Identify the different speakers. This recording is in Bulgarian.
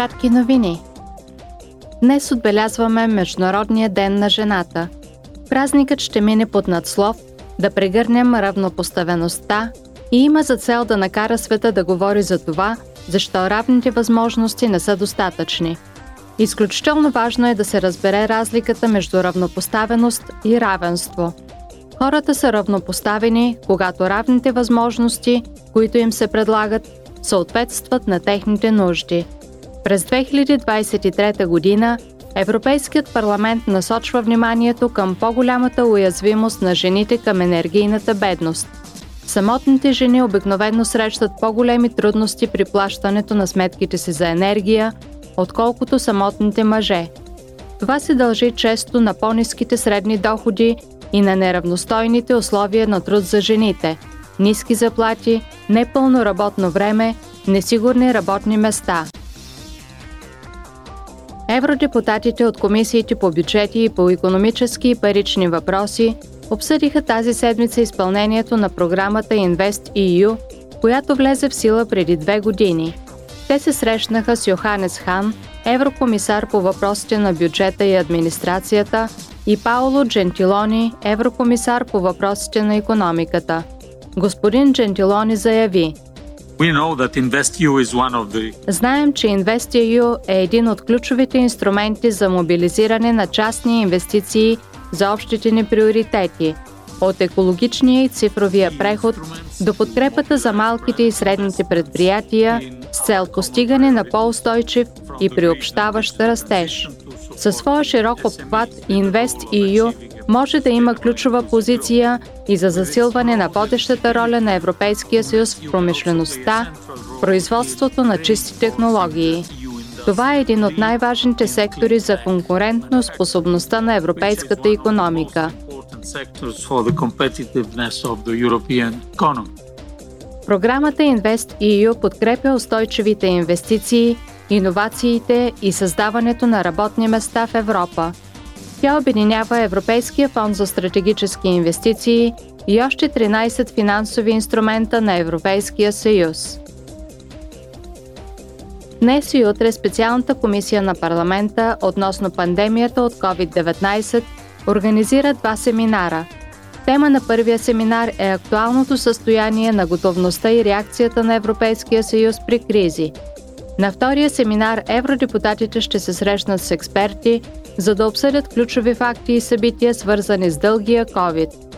Speaker 1: Кратки новини. Днес отбелязваме Международния ден на жената. Празникът ще мине под надслов да прегърнем равнопоставеността и има за цел да накара света да говори за това, защо равните възможности не са достатъчни. Изключително важно е да се разбере разликата между равнопоставеност и равенство. Хората са равнопоставени, когато равните възможности, които им се предлагат, съответстват на техните нужди. През 2023 година Европейският парламент насочва вниманието към по-голямата уязвимост на жените към енергийната бедност. Самотните жени обикновено срещат по-големи трудности при плащането на сметките си за енергия, отколкото самотните мъже. Това се дължи често на по-низките средни доходи и на неравностойните условия на труд за жените – ниски заплати, непълно работно време, несигурни работни места. Евродепутатите от комисиите по бюджети и по економически и парични въпроси обсъдиха тази седмица изпълнението на програмата InvestEU, която влезе в сила преди две години. Те се срещнаха с Йоханес Хан, еврокомисар по въпросите на бюджета и администрацията, и Пауло Джентилони, еврокомисар по въпросите на економиката – Господин Джентилони заяви, Знаем, че InvestEU е един от ключовите инструменти за мобилизиране на частни инвестиции за общите ни приоритети – от екологичния и цифровия преход до подкрепата за малките и средните предприятия с цел постигане на по-устойчив и приобщаващ растеж. Със своя широк обхват InvestEU може да има ключова позиция и за засилване на водещата роля на Европейския съюз в промишлеността, производството на чисти технологии. Това е един от най-важните сектори за конкурентно способността на европейската економика. Програмата InvestEU подкрепя устойчивите инвестиции, иновациите и създаването на работни места в Европа – тя обединява Европейския фонд за стратегически инвестиции и още 13 финансови инструмента на Европейския съюз. Днес и утре специалната комисия на парламента относно пандемията от COVID-19 организира два семинара. Тема на първия семинар е актуалното състояние на готовността и реакцията на Европейския съюз при кризи. На втория семинар евродепутатите ще се срещнат с експерти, за да обсъдят ключови факти и събития, свързани с дългия COVID –